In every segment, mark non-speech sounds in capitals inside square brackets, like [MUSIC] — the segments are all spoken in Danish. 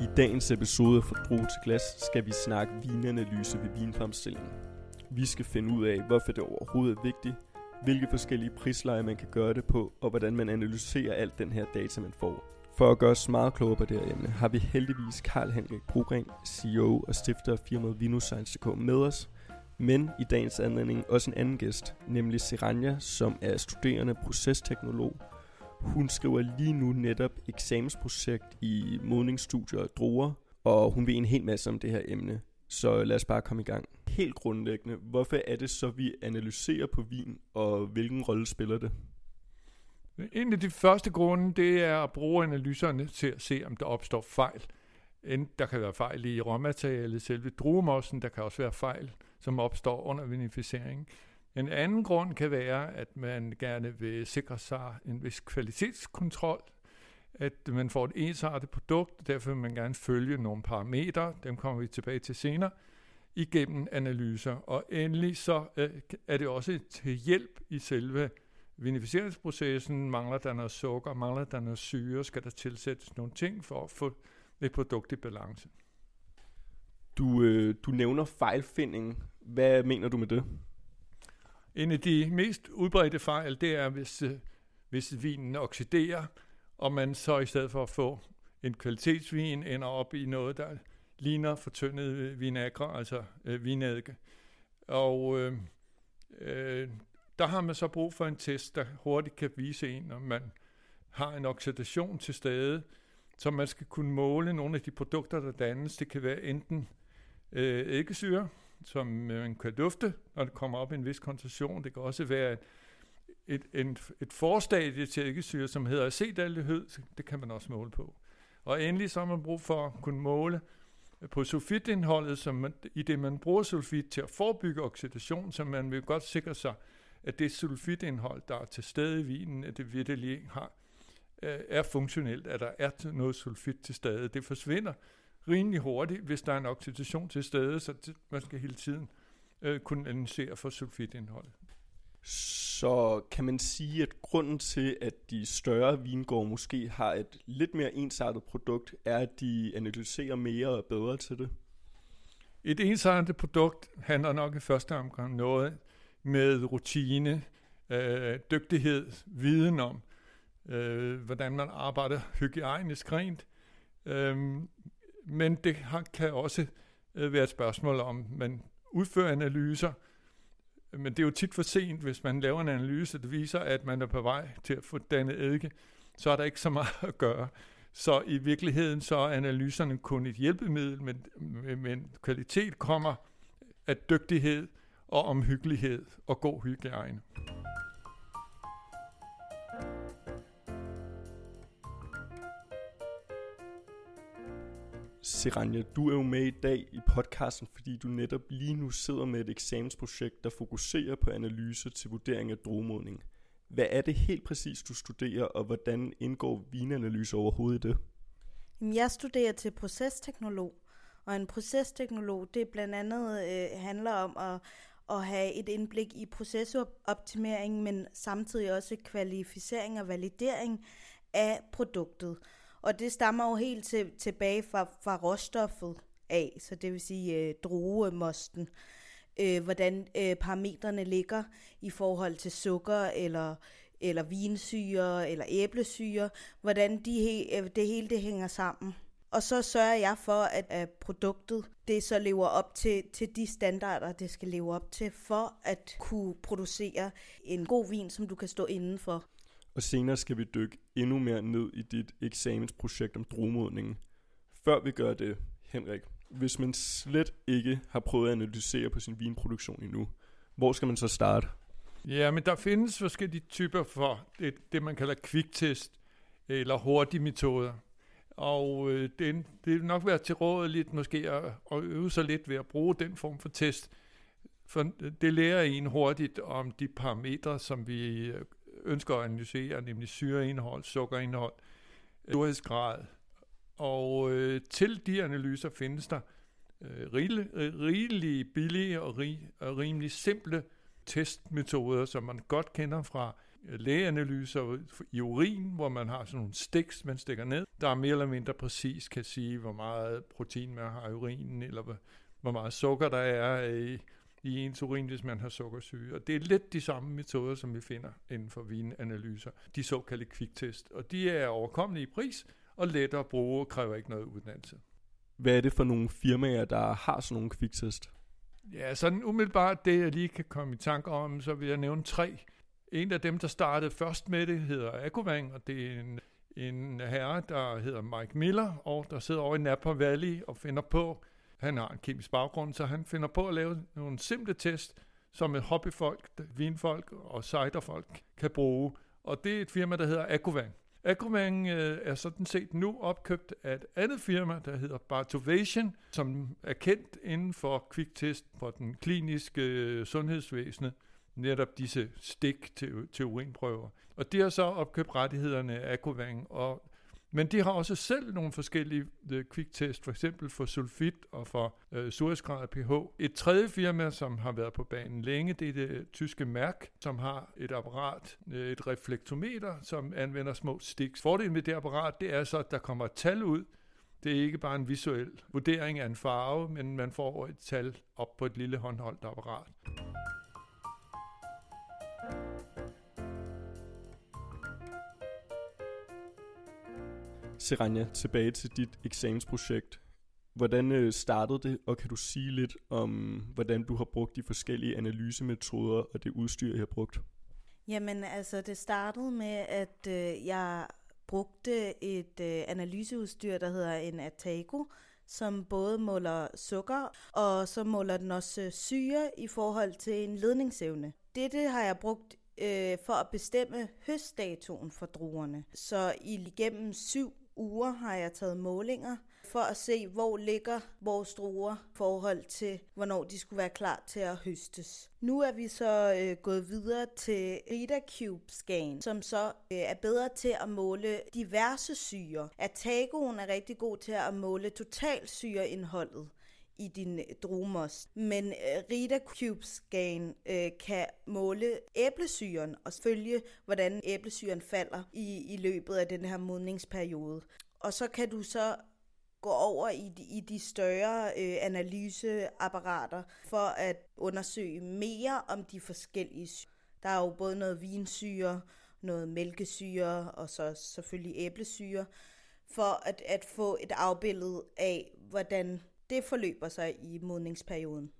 I dagens episode af Fra til Glas skal vi snakke vinanalyse ved vinfremstillingen. Vi skal finde ud af, hvorfor det overhovedet er vigtigt, hvilke forskellige prisleje man kan gøre det på, og hvordan man analyserer alt den her data, man får. For at gøre os meget klogere på det her emne, har vi heldigvis Karl Henrik Brogren, CEO og stifter af firmaet VinoScience.dk med os, men i dagens anledning også en anden gæst, nemlig Seranja, som er studerende procesteknolog. Hun skriver lige nu netop eksamensprojekt i modningsstudier og druer, og hun ved en hel masse om det her emne. Så lad os bare komme i gang. Helt grundlæggende, hvorfor er det så, vi analyserer på vin, og hvilken rolle spiller det? En af de første grunde, det er at bruge analyserne til at se, om der opstår fejl. Enten Der kan være fejl i råmaterialet, selve druemossen, der kan også være fejl, som opstår under vinificeringen. En anden grund kan være, at man gerne vil sikre sig en vis kvalitetskontrol, at man får et ensartet produkt, derfor vil man gerne følge nogle parametre, dem kommer vi tilbage til senere, igennem analyser. Og endelig så øh, er det også til hjælp i selve vinificeringsprocessen. Mangler der noget sukker, mangler der noget syre, skal der tilsættes nogle ting for at få et produkt i balance. Du, øh, du nævner fejlfinding. Hvad mener du med det? En af de mest udbredte fejl, det er, hvis, øh, hvis vinen oxiderer, og man så i stedet for at få en kvalitetsvin, ender op i noget, der ligner fortyndet øh, vinagre, altså øh, vinedike. Og øh, øh, der har man så brug for en test, der hurtigt kan vise en, om man har en oxidation til stede, så man skal kunne måle nogle af de produkter, der dannes. Det kan være enten øh, æggesyre, som øh, man kan dufte, når det kommer op i en vis koncentration. Det kan også være et, et, et, et forstadie til æggesyre, som hedder acetaldehyd. Det kan man også måle på. Og endelig så har man brug for at kunne måle på sulfitindholdet, som man, i det man bruger sulfit til at forebygge oxidation, så man vil godt sikre sig, at det sulfitindhold, der er til stede i vinen, at det virkelig har, øh, er funktionelt, at der er noget sulfit til stede. Det forsvinder rimelig hurtigt, hvis der er en oxidation til stede, så man skal hele tiden øh, kunne analysere for sulfitindholdet. Så kan man sige, at grunden til, at de større vingårde måske har et lidt mere ensartet produkt, er, at de analyserer mere og bedre til det? Et ensartet produkt handler nok i første omgang noget med rutine, øh, dygtighed, viden om, øh, hvordan man arbejder hygiejnisk rent. Øh, men det har, kan også øh, være et spørgsmål om, man udfører analyser, men det er jo tit for sent, hvis man laver en analyse, der viser, at man er på vej til at få dannet eddike, så er der ikke så meget at gøre. Så i virkeligheden så er analyserne kun et hjælpemiddel, men, men kvalitet kommer af dygtighed og omhyggelighed og god hygiejne. Seranja, du er jo med i dag i podcasten, fordi du netop lige nu sidder med et eksamensprojekt, der fokuserer på analyse til vurdering af drogmodning. Hvad er det helt præcis, du studerer, og hvordan indgår vinanalyse overhovedet i det? Jeg studerer til procesteknolog, og en procesteknolog, det blandt andet øh, handler om at, at have et indblik i procesoptimering, men samtidig også kvalificering og validering af produktet. Og det stammer jo helt til, tilbage fra, fra råstoffet af, så det vil sige øh, druemosten. Øh, hvordan øh, parametrene ligger i forhold til sukker eller eller vinsyre eller æblesyre, hvordan de øh, det hele det hænger sammen. Og så sørger jeg for, at, at produktet det så lever op til, til de standarder, det skal leve op til, for at kunne producere en god vin, som du kan stå indenfor. Og senere skal vi dykke endnu mere ned i dit eksamensprojekt om drogmodningen. Før vi gør det, Henrik, hvis man slet ikke har prøvet at analysere på sin vinproduktion endnu, hvor skal man så starte? Ja, men der findes forskellige typer for det, det man kalder kviktest eller hurtige metoder. Og øh, det, det vil nok være tilrådeligt lidt måske at, at øve sig lidt ved at bruge den form for test. For det lærer en hurtigt om de parametre, som vi øh, ønsker at analysere, nemlig syreindhold, sukkerindhold, øh, storhedsgrad. Og øh, til de analyser findes der øh, rigeligt øh, billige og, rig, og rimelig simple testmetoder, som man godt kender fra øh, lægeanalyser i urin, hvor man har sådan nogle stiks, man stikker ned, der mere eller mindre præcis kan sige, hvor meget protein man har i urinen, eller hvor meget sukker der er i, i ens urin, hvis man har sukkersyge. Og det er lidt de samme metoder, som vi finder inden for vinanalyser, de såkaldte kviktest. Og de er overkommelige i pris, og let at bruge og kræver ikke noget uddannelse. Hvad er det for nogle firmaer, der har sådan nogle kviktest? Ja, sådan umiddelbart det, jeg lige kan komme i tanke om, så vil jeg nævne tre. En af dem, der startede først med det, hedder Ecovang, og det er en, en herre, der hedder Mike Miller, og der sidder over i Napa Valley og finder på, han har en kemisk baggrund, så han finder på at lave nogle simple test, som et hobbyfolk, vinfolk og ciderfolk kan bruge. Og det er et firma, der hedder Aquavang. Aquavang øh, er sådan set nu opkøbt af et andet firma, der hedder Bartovation, som er kendt inden for kviktest på den kliniske øh, netop disse stik til, til urinprøver. Og de har så opkøbt rettighederne af Aquavang, og men de har også selv nogle forskellige øh, kviktest, for eksempel for sulfit og for øh, surhedsgrad pH. Et tredje firma, som har været på banen længe, det er det tyske Mærk, som har et apparat, øh, et reflektometer, som anvender små sticks. Fordelen med det apparat, det er så, at der kommer et tal ud. Det er ikke bare en visuel vurdering af en farve, men man får et tal op på et lille håndholdt apparat. Seranja, tilbage til dit eksamensprojekt. Hvordan øh, startede det, og kan du sige lidt om, hvordan du har brugt de forskellige analysemetoder og det udstyr, jeg har brugt? Jamen, altså, det startede med, at øh, jeg brugte et øh, analyseudstyr, der hedder en Atago, som både måler sukker, og så måler den også øh, syre i forhold til en ledningsevne. Dette har jeg brugt øh, for at bestemme høstdatoen for druerne. Så igennem syv uger har jeg taget målinger for at se, hvor ligger vores druer i forhold til, hvornår de skulle være klar til at høstes. Nu er vi så øh, gået videre til Cube Scan, som så øh, er bedre til at måle diverse syre. Atagoen er rigtig god til at måle totalsyreindholdet i din øh, drumer. Men øh, Rita Cube Scan øh, kan måle æblesyren og følge, hvordan æblesyren falder i, i løbet af den her modningsperiode. Og så kan du så gå over i de, i de større øh, analyseapparater for at undersøge mere om de forskellige syre. Der er jo både noget vinsyre, noget mælkesyre og så selvfølgelig æblesyre, for at, at få et afbillede af, hvordan det forløber sig i modningsperioden.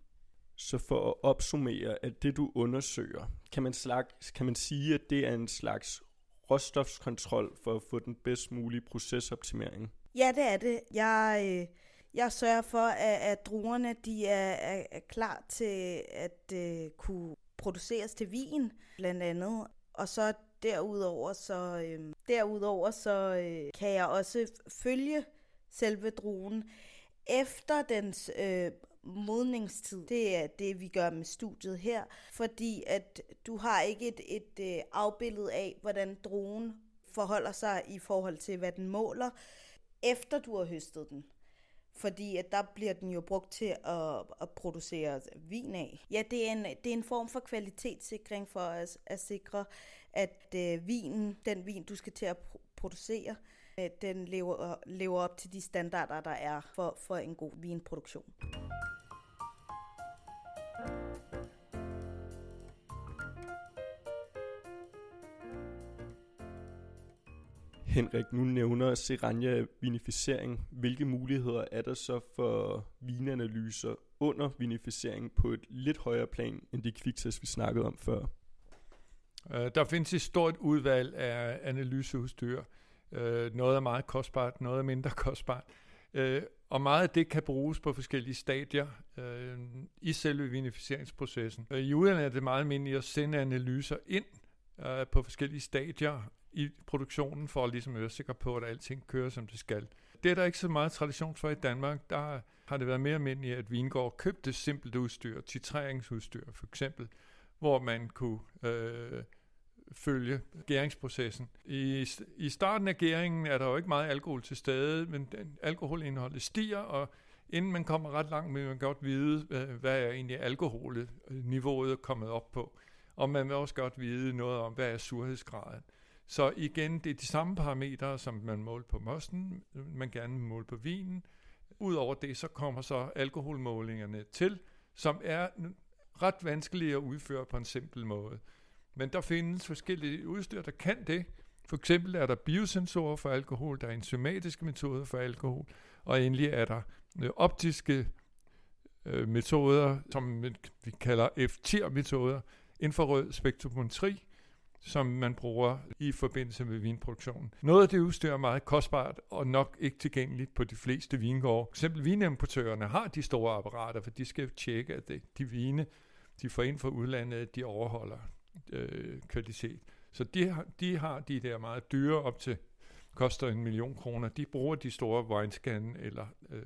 Så for at opsummere, at det du undersøger, kan man, slags, kan man sige, at det er en slags råstofskontrol for at få den bedst mulige procesoptimering? Ja, det er det. Jeg, øh, jeg sørger for, at, at druerne de er, er, er klar til at uh, kunne produceres til vin, blandt andet. Og så derudover, så, øh, derudover så øh, kan jeg også følge selve druen efter dens øh, modningstid. Det er det, vi gør med studiet her, fordi at du har ikke et, et øh, afbillede af, hvordan dronen forholder sig i forhold til, hvad den måler, efter du har høstet den. Fordi at der bliver den jo brugt til at, at producere vin af. Ja, det er en, det er en form for kvalitetssikring for at, at sikre, at øh, vinen, den vin, du skal til at producere, Øh, den lever, lever op til de standarder, der er for, for en god vinproduktion. Henrik, nu nævner Seranja vinificering. Hvilke muligheder er der så for vinanalyser under vinificering på et lidt højere plan end de kviktest, vi snakkede om før? Øh, der findes et stort udvalg af analyseudstyr. Øh, noget er meget kostbart, noget er mindre [LAUGHS] kostbart. Øh, og meget af det kan bruges på forskellige stadier øh, i selve vinificeringsprocessen. Øh, I udlandet er det meget almindeligt at sende analyser ind øh, på forskellige stadier i produktionen, for at ligesom være sikker på, at alting kører, som det skal. Det er der ikke så meget tradition for i Danmark. Der har det været mere almindeligt, at Vingård købte simpelt udstyr, titreringsudstyr for eksempel, hvor man kunne øh, følge gæringsprocessen. I, I starten af gæringen er der jo ikke meget alkohol til stede, men den, alkoholindholdet stiger, og inden man kommer ret langt, vil man godt vide, hvad er egentlig alkoholniveauet er kommet op på. og man vil også godt vide noget om, hvad er surhedsgraden. Så igen, det er de samme parametre, som man måler på mosten, man gerne vil måle på vinen. Udover det, så kommer så alkoholmålingerne til, som er ret vanskelige at udføre på en simpel måde. Men der findes forskellige udstyr, der kan det. For eksempel er der biosensorer for alkohol, der er enzymatiske metoder for alkohol, og endelig er der øh, optiske øh, metoder, som vi kalder FTIR-metoder, infrarød spektrometri, som man bruger i forbindelse med vinproduktionen. Noget af det udstyr er meget kostbart og nok ikke tilgængeligt på de fleste vingårde. For eksempel vinimportørerne har de store apparater, for de skal tjekke, at de vine, de får ind fra udlandet, de overholder øh, kvalitet. Så de har, de har de der meget dyre op til koster en million kroner. De bruger de store winescan eller øh,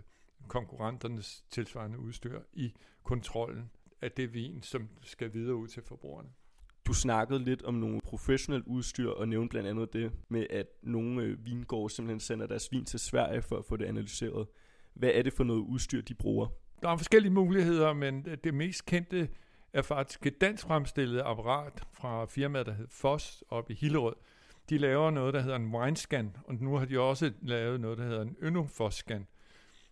konkurrenternes tilsvarende udstyr i kontrollen af det vin, som skal videre ud til forbrugerne. Du snakkede lidt om nogle professionelle udstyr og nævnte blandt andet det med, at nogle øh, vingårde simpelthen sender deres vin til Sverige for at få det analyseret. Hvad er det for noget udstyr, de bruger? Der er forskellige muligheder, men det mest kendte er faktisk et dansk fremstillet apparat fra firmaet, der hedder Foss op i Hillerød. De laver noget, der hedder en winescan, og nu har de også lavet noget, der hedder en Önofos-scan,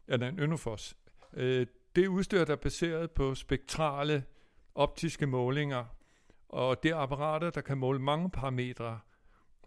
eller en Önofos. Øh, det udstyr, der er baseret på spektrale optiske målinger, og det er apparater, der kan måle mange parametre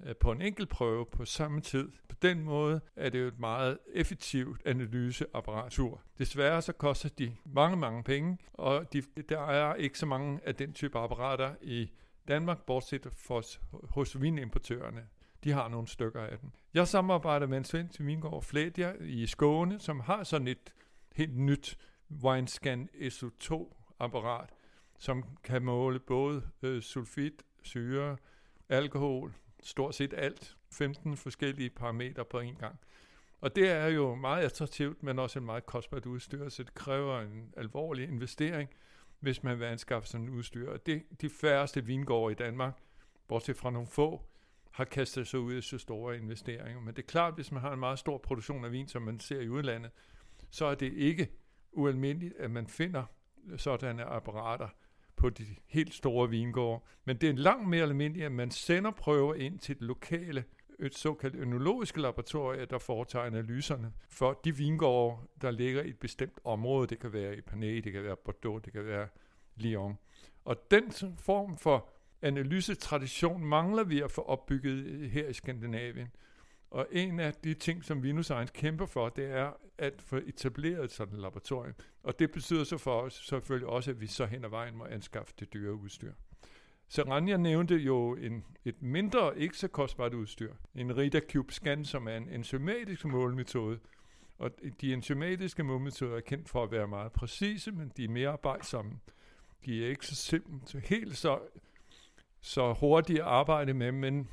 Øh, på en enkelt prøve på samme tid. På den måde er det jo et meget effektivt analyseapparatur. Desværre så koster de mange, mange penge, og de, der er ikke så mange af den type apparater i Danmark, bortset fra hos vinimportørerne. De har nogle stykker af dem. Jeg samarbejder med en svensk vingård Flædia i Skåne, som har sådan et helt nyt Winescan SO2-apparat, som kan måle både øh, sulfit, syre, alkohol, stort set alt, 15 forskellige parametre på en gang. Og det er jo meget attraktivt, men også en meget kostbart udstyr, så det kræver en alvorlig investering, hvis man vil anskaffe sådan et udstyr. Og det, de færreste vingårde i Danmark, bortset fra nogle få, har kastet sig ud i så store investeringer. Men det er klart, hvis man har en meget stor produktion af vin, som man ser i udlandet, så er det ikke ualmindeligt, at man finder sådanne apparater på de helt store vingårde. Men det er langt mere almindeligt, at man sender prøver ind til det lokale et såkaldt ønologiske laboratorie, der foretager analyserne for de vingårde, der ligger i et bestemt område. Det kan være i Panay, det kan være Bordeaux, det kan være Lyon. Og den form for analysetradition mangler vi at få opbygget her i Skandinavien. Og en af de ting, som Vinus Science kæmper for, det er at få etableret sådan et laboratorium. Og det betyder så for os selvfølgelig også, at vi så hen ad vejen må anskaffe det dyre udstyr. Seranja nævnte jo en, et mindre, ikke så kostbart udstyr. En Rita Cube Scan, som er en enzymatisk målmetode. Og de enzymatiske målmetoder er kendt for at være meget præcise, men de er mere arbejdsomme. De er ikke så simpelt, helt så, så hurtigt at arbejde med, men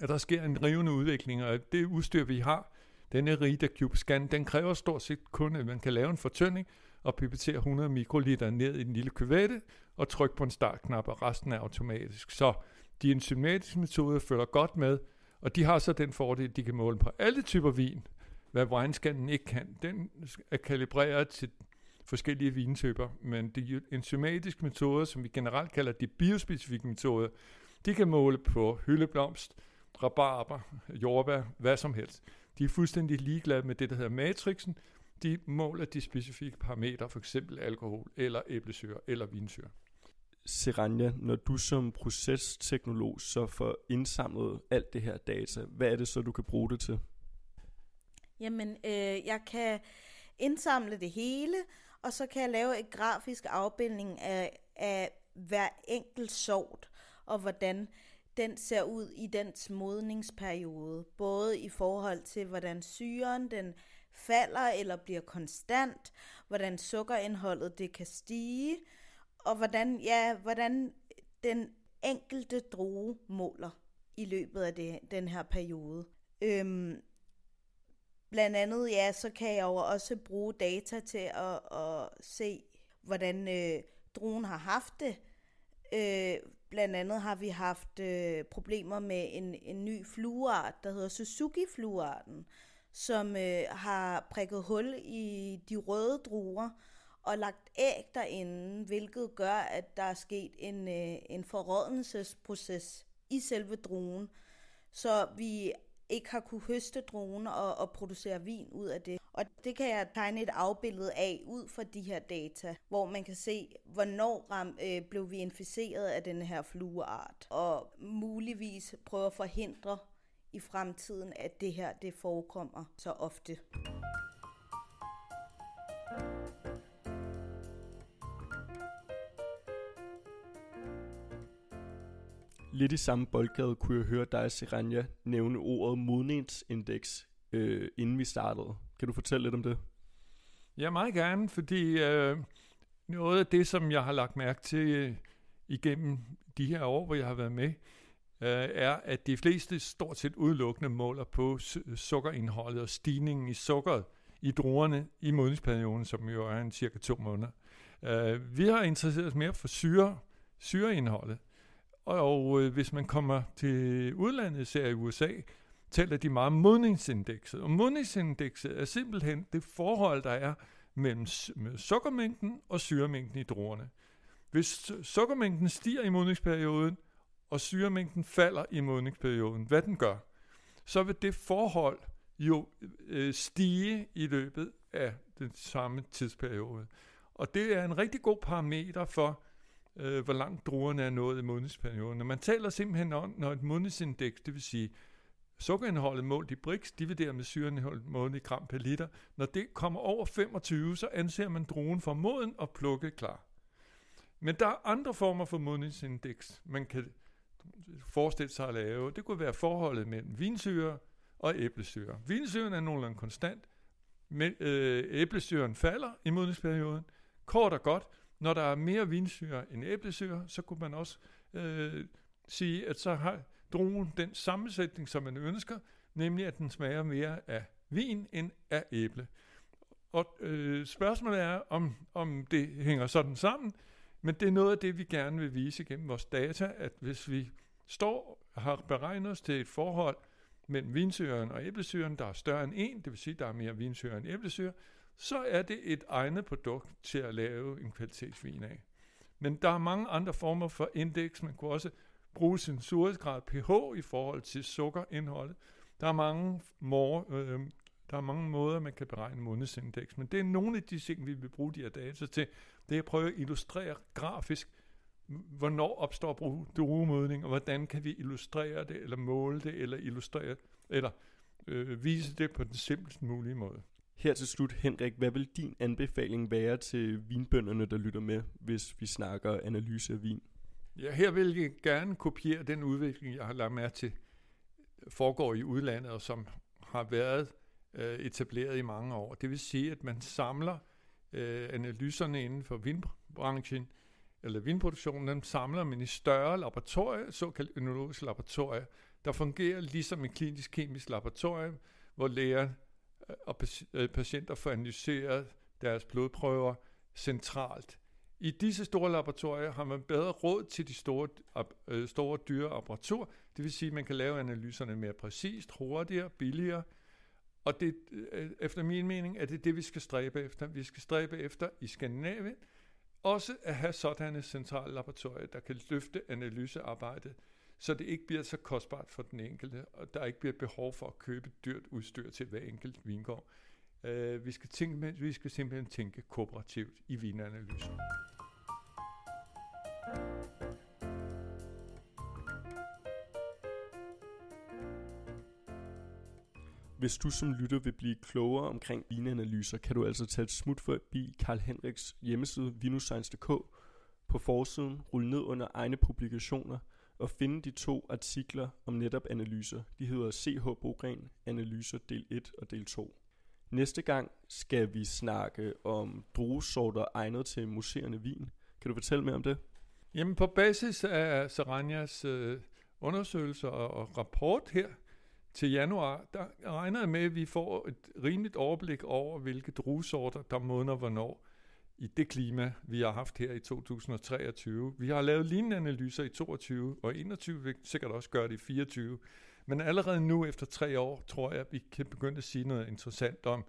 at der sker en rivende udvikling, og det udstyr, vi har, denne Rita Cube Scan, den kræver stort set kun, at man kan lave en fortynding og pipettere 100 mikroliter ned i en lille kyvette og trykke på en startknap, og resten er automatisk. Så de enzymatiske metoder følger godt med, og de har så den fordel, at de kan måle på alle typer vin, hvad winescannen ikke kan. Den er kalibreret til forskellige vintyper, men de enzymatiske metoder, som vi generelt kalder de biospecifikke metoder, de kan måle på hyldeblomst, rabarber, jordbær, hvad som helst. De er fuldstændig ligeglade med det, der hedder matrixen. De måler de specifikke parametre, for eksempel alkohol, eller æblesyre, eller vinsyre. Seranja, når du som procesteknolog så får indsamlet alt det her data, hvad er det så, du kan bruge det til? Jamen, øh, jeg kan indsamle det hele, og så kan jeg lave et grafisk afbildning af, af hver enkelt sort, og hvordan den ser ud i dens modningsperiode, både i forhold til, hvordan syren den falder eller bliver konstant, hvordan sukkerindholdet det kan stige, og hvordan, ja, hvordan den enkelte droge måler i løbet af det, den her periode. Øhm, blandt andet, ja, så kan jeg jo også bruge data til at, at se, hvordan øh, drogen har haft det, øh, Blandt andet har vi haft øh, problemer med en, en ny flueart, der hedder Suzuki-fluearten, som øh, har prikket hul i de røde druer, og lagt æg derinde, hvilket gør, at der er sket en, øh, en forrådnelsesproces i selve druen, så vi ikke har kunne høste druen og, og producere vin ud af det. Og det kan jeg tegne et afbillede af ud fra de her data, hvor man kan se, hvornår ram, øh, blev vi inficeret af den her flueart, og muligvis prøve at forhindre i fremtiden, at det her det forekommer så ofte. Lidt i samme boldgade kunne jeg høre dig, Seranja, nævne ordet modningsindeks, øh, inden vi startede. Kan du fortælle lidt om det? Ja, meget gerne, fordi øh, noget af det, som jeg har lagt mærke til øh, igennem de her år, hvor jeg har været med, øh, er, at de fleste stort set udelukkende måler på sukkerindholdet og stigningen i sukkeret i druerne i modningsperioden, som jo er en cirka to måneder. Øh, vi har interesseret os mere for syre, syreindholdet. Og øh, hvis man kommer til udlandet, ser i USA, taler de meget om modningsindekset. Og modningsindekset er simpelthen det forhold, der er mellem sukkermængden og syremængden i druerne. Hvis sukkermængden stiger i modningsperioden, og syremængden falder i modningsperioden, hvad den gør, så vil det forhold jo øh, stige i løbet af den samme tidsperiode. Og det er en rigtig god parameter for, øh, hvor langt druerne er nået i modningsperioden. Man taler simpelthen om, når et modningsindeks, det vil sige sukkerindholdet målt i Brix, divideret med syreindholdet målt i gram per liter, når det kommer over 25, så anser man druen for moden og plukke klar. Men der er andre former for modningsindeks, man kan forestille sig at lave. Det kunne være forholdet mellem vinsyre og æblesyre. Vinsyren er nogenlunde konstant, men øh, æblesyren falder i modningsperioden. Kort og godt, når der er mere vinsyre end æblesyre, så kunne man også øh, sige, at så har druen den sammensætning, som man ønsker, nemlig at den smager mere af vin end af æble. Og øh, spørgsmålet er, om, om det hænger sådan sammen, men det er noget af det, vi gerne vil vise gennem vores data, at hvis vi står har beregnet os til et forhold mellem vinsyren og æblesyren, der er større end 1, det vil sige, der er mere vinsyre end æblesyre, så er det et egnet produkt til at lave en kvalitetsvin af. Men der er mange andre former for indeks. Man kunne også bruge sin surhedsgrad pH i forhold til sukkerindholdet. Der er mange, more, øh, der er mange måder, man kan beregne månedsindeks, men det er nogle af de ting, vi vil bruge de her data til. Det er at prøve at illustrere grafisk, hvornår opstår druemodning, og hvordan kan vi illustrere det, eller måle det, eller illustrere, eller øh, vise det på den simplest mulige måde. Her til slut, Henrik, hvad vil din anbefaling være til vinbønderne, der lytter med, hvis vi snakker analyse af vin? Ja, her vil jeg gerne kopiere den udvikling, jeg har lagt mærke til, foregår i udlandet, og som har været øh, etableret i mange år. Det vil sige, at man samler øh, analyserne inden for vindbranchen, eller vindproduktionen, dem samler man i større laboratorier, såkaldt ønologiske laboratorier, der fungerer ligesom et klinisk-kemisk laboratorium, hvor læger øh, og øh, patienter får analyseret deres blodprøver centralt. I disse store laboratorier har man bedre råd til de store, øh, store dyre apparatur, Det vil sige, at man kan lave analyserne mere præcist, hurtigere, billigere. Og det, øh, efter min mening er det det, vi skal stræbe efter. Vi skal stræbe efter i Skandinavien også at have sådanne centrale laboratorier, der kan løfte analysearbejdet så det ikke bliver så kostbart for den enkelte, og der ikke bliver behov for at købe dyrt udstyr til hver enkelt vingård. Uh, vi, skal tænke, vi skal simpelthen tænke kooperativt i vinanalyser. Hvis du som lytter vil blive klogere omkring vinanalyser, kan du altså tage et smut forbi Karl Henriks hjemmeside vinuscience.dk. På forsiden rulle ned under egne publikationer – og finde de to artikler om netop analyser. De hedder CH Bogren Analyser del 1 og del 2. Næste gang skal vi snakke om druesorter egnet til museerne vin. Kan du fortælle mere om det? Jamen på basis af Saranias øh, undersøgelser og, og rapport her til januar, der regner jeg med, at vi får et rimeligt overblik over, hvilke druesorter, der modner hvornår i det klima, vi har haft her i 2023. Vi har lavet lignende analyser i 22 og 21, vi sikkert også gøre det i 24. Men allerede nu, efter tre år, tror jeg, at vi kan begynde at sige noget interessant om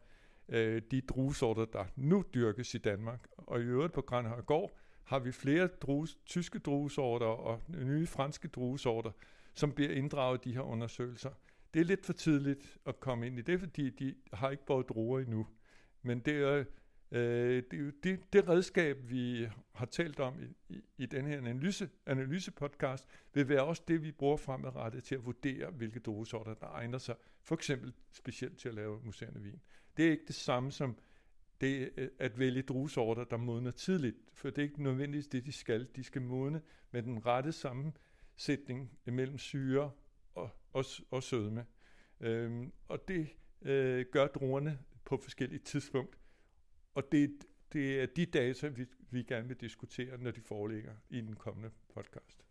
øh, de druesorter, der nu dyrkes i Danmark, og i øvrigt på Granhøjgård har vi flere drues, tyske druesorter og nye franske druesorter, som bliver inddraget i de her undersøgelser. Det er lidt for tidligt at komme ind i det, fordi de har ikke båret druer endnu. Men det er, øh, det, det, det redskab, vi har talt om i, i, i den her analyse, analysepodcast, vil være også det, vi bruger fremadrettet til at vurdere, hvilke druesorter, der egner sig, for eksempel specielt til at lave museerne vin. Det er ikke det samme som det øh, at vælge druesorter, der modner tidligt, for det er ikke nødvendigvis det, de skal. De skal modne med den rette sammensætning mellem syre og, og, sødme. Øhm, og det øh, gør druerne på forskellige tidspunkt. Og det, det er de data, vi, vi gerne vil diskutere, når de foreligger i den kommende podcast.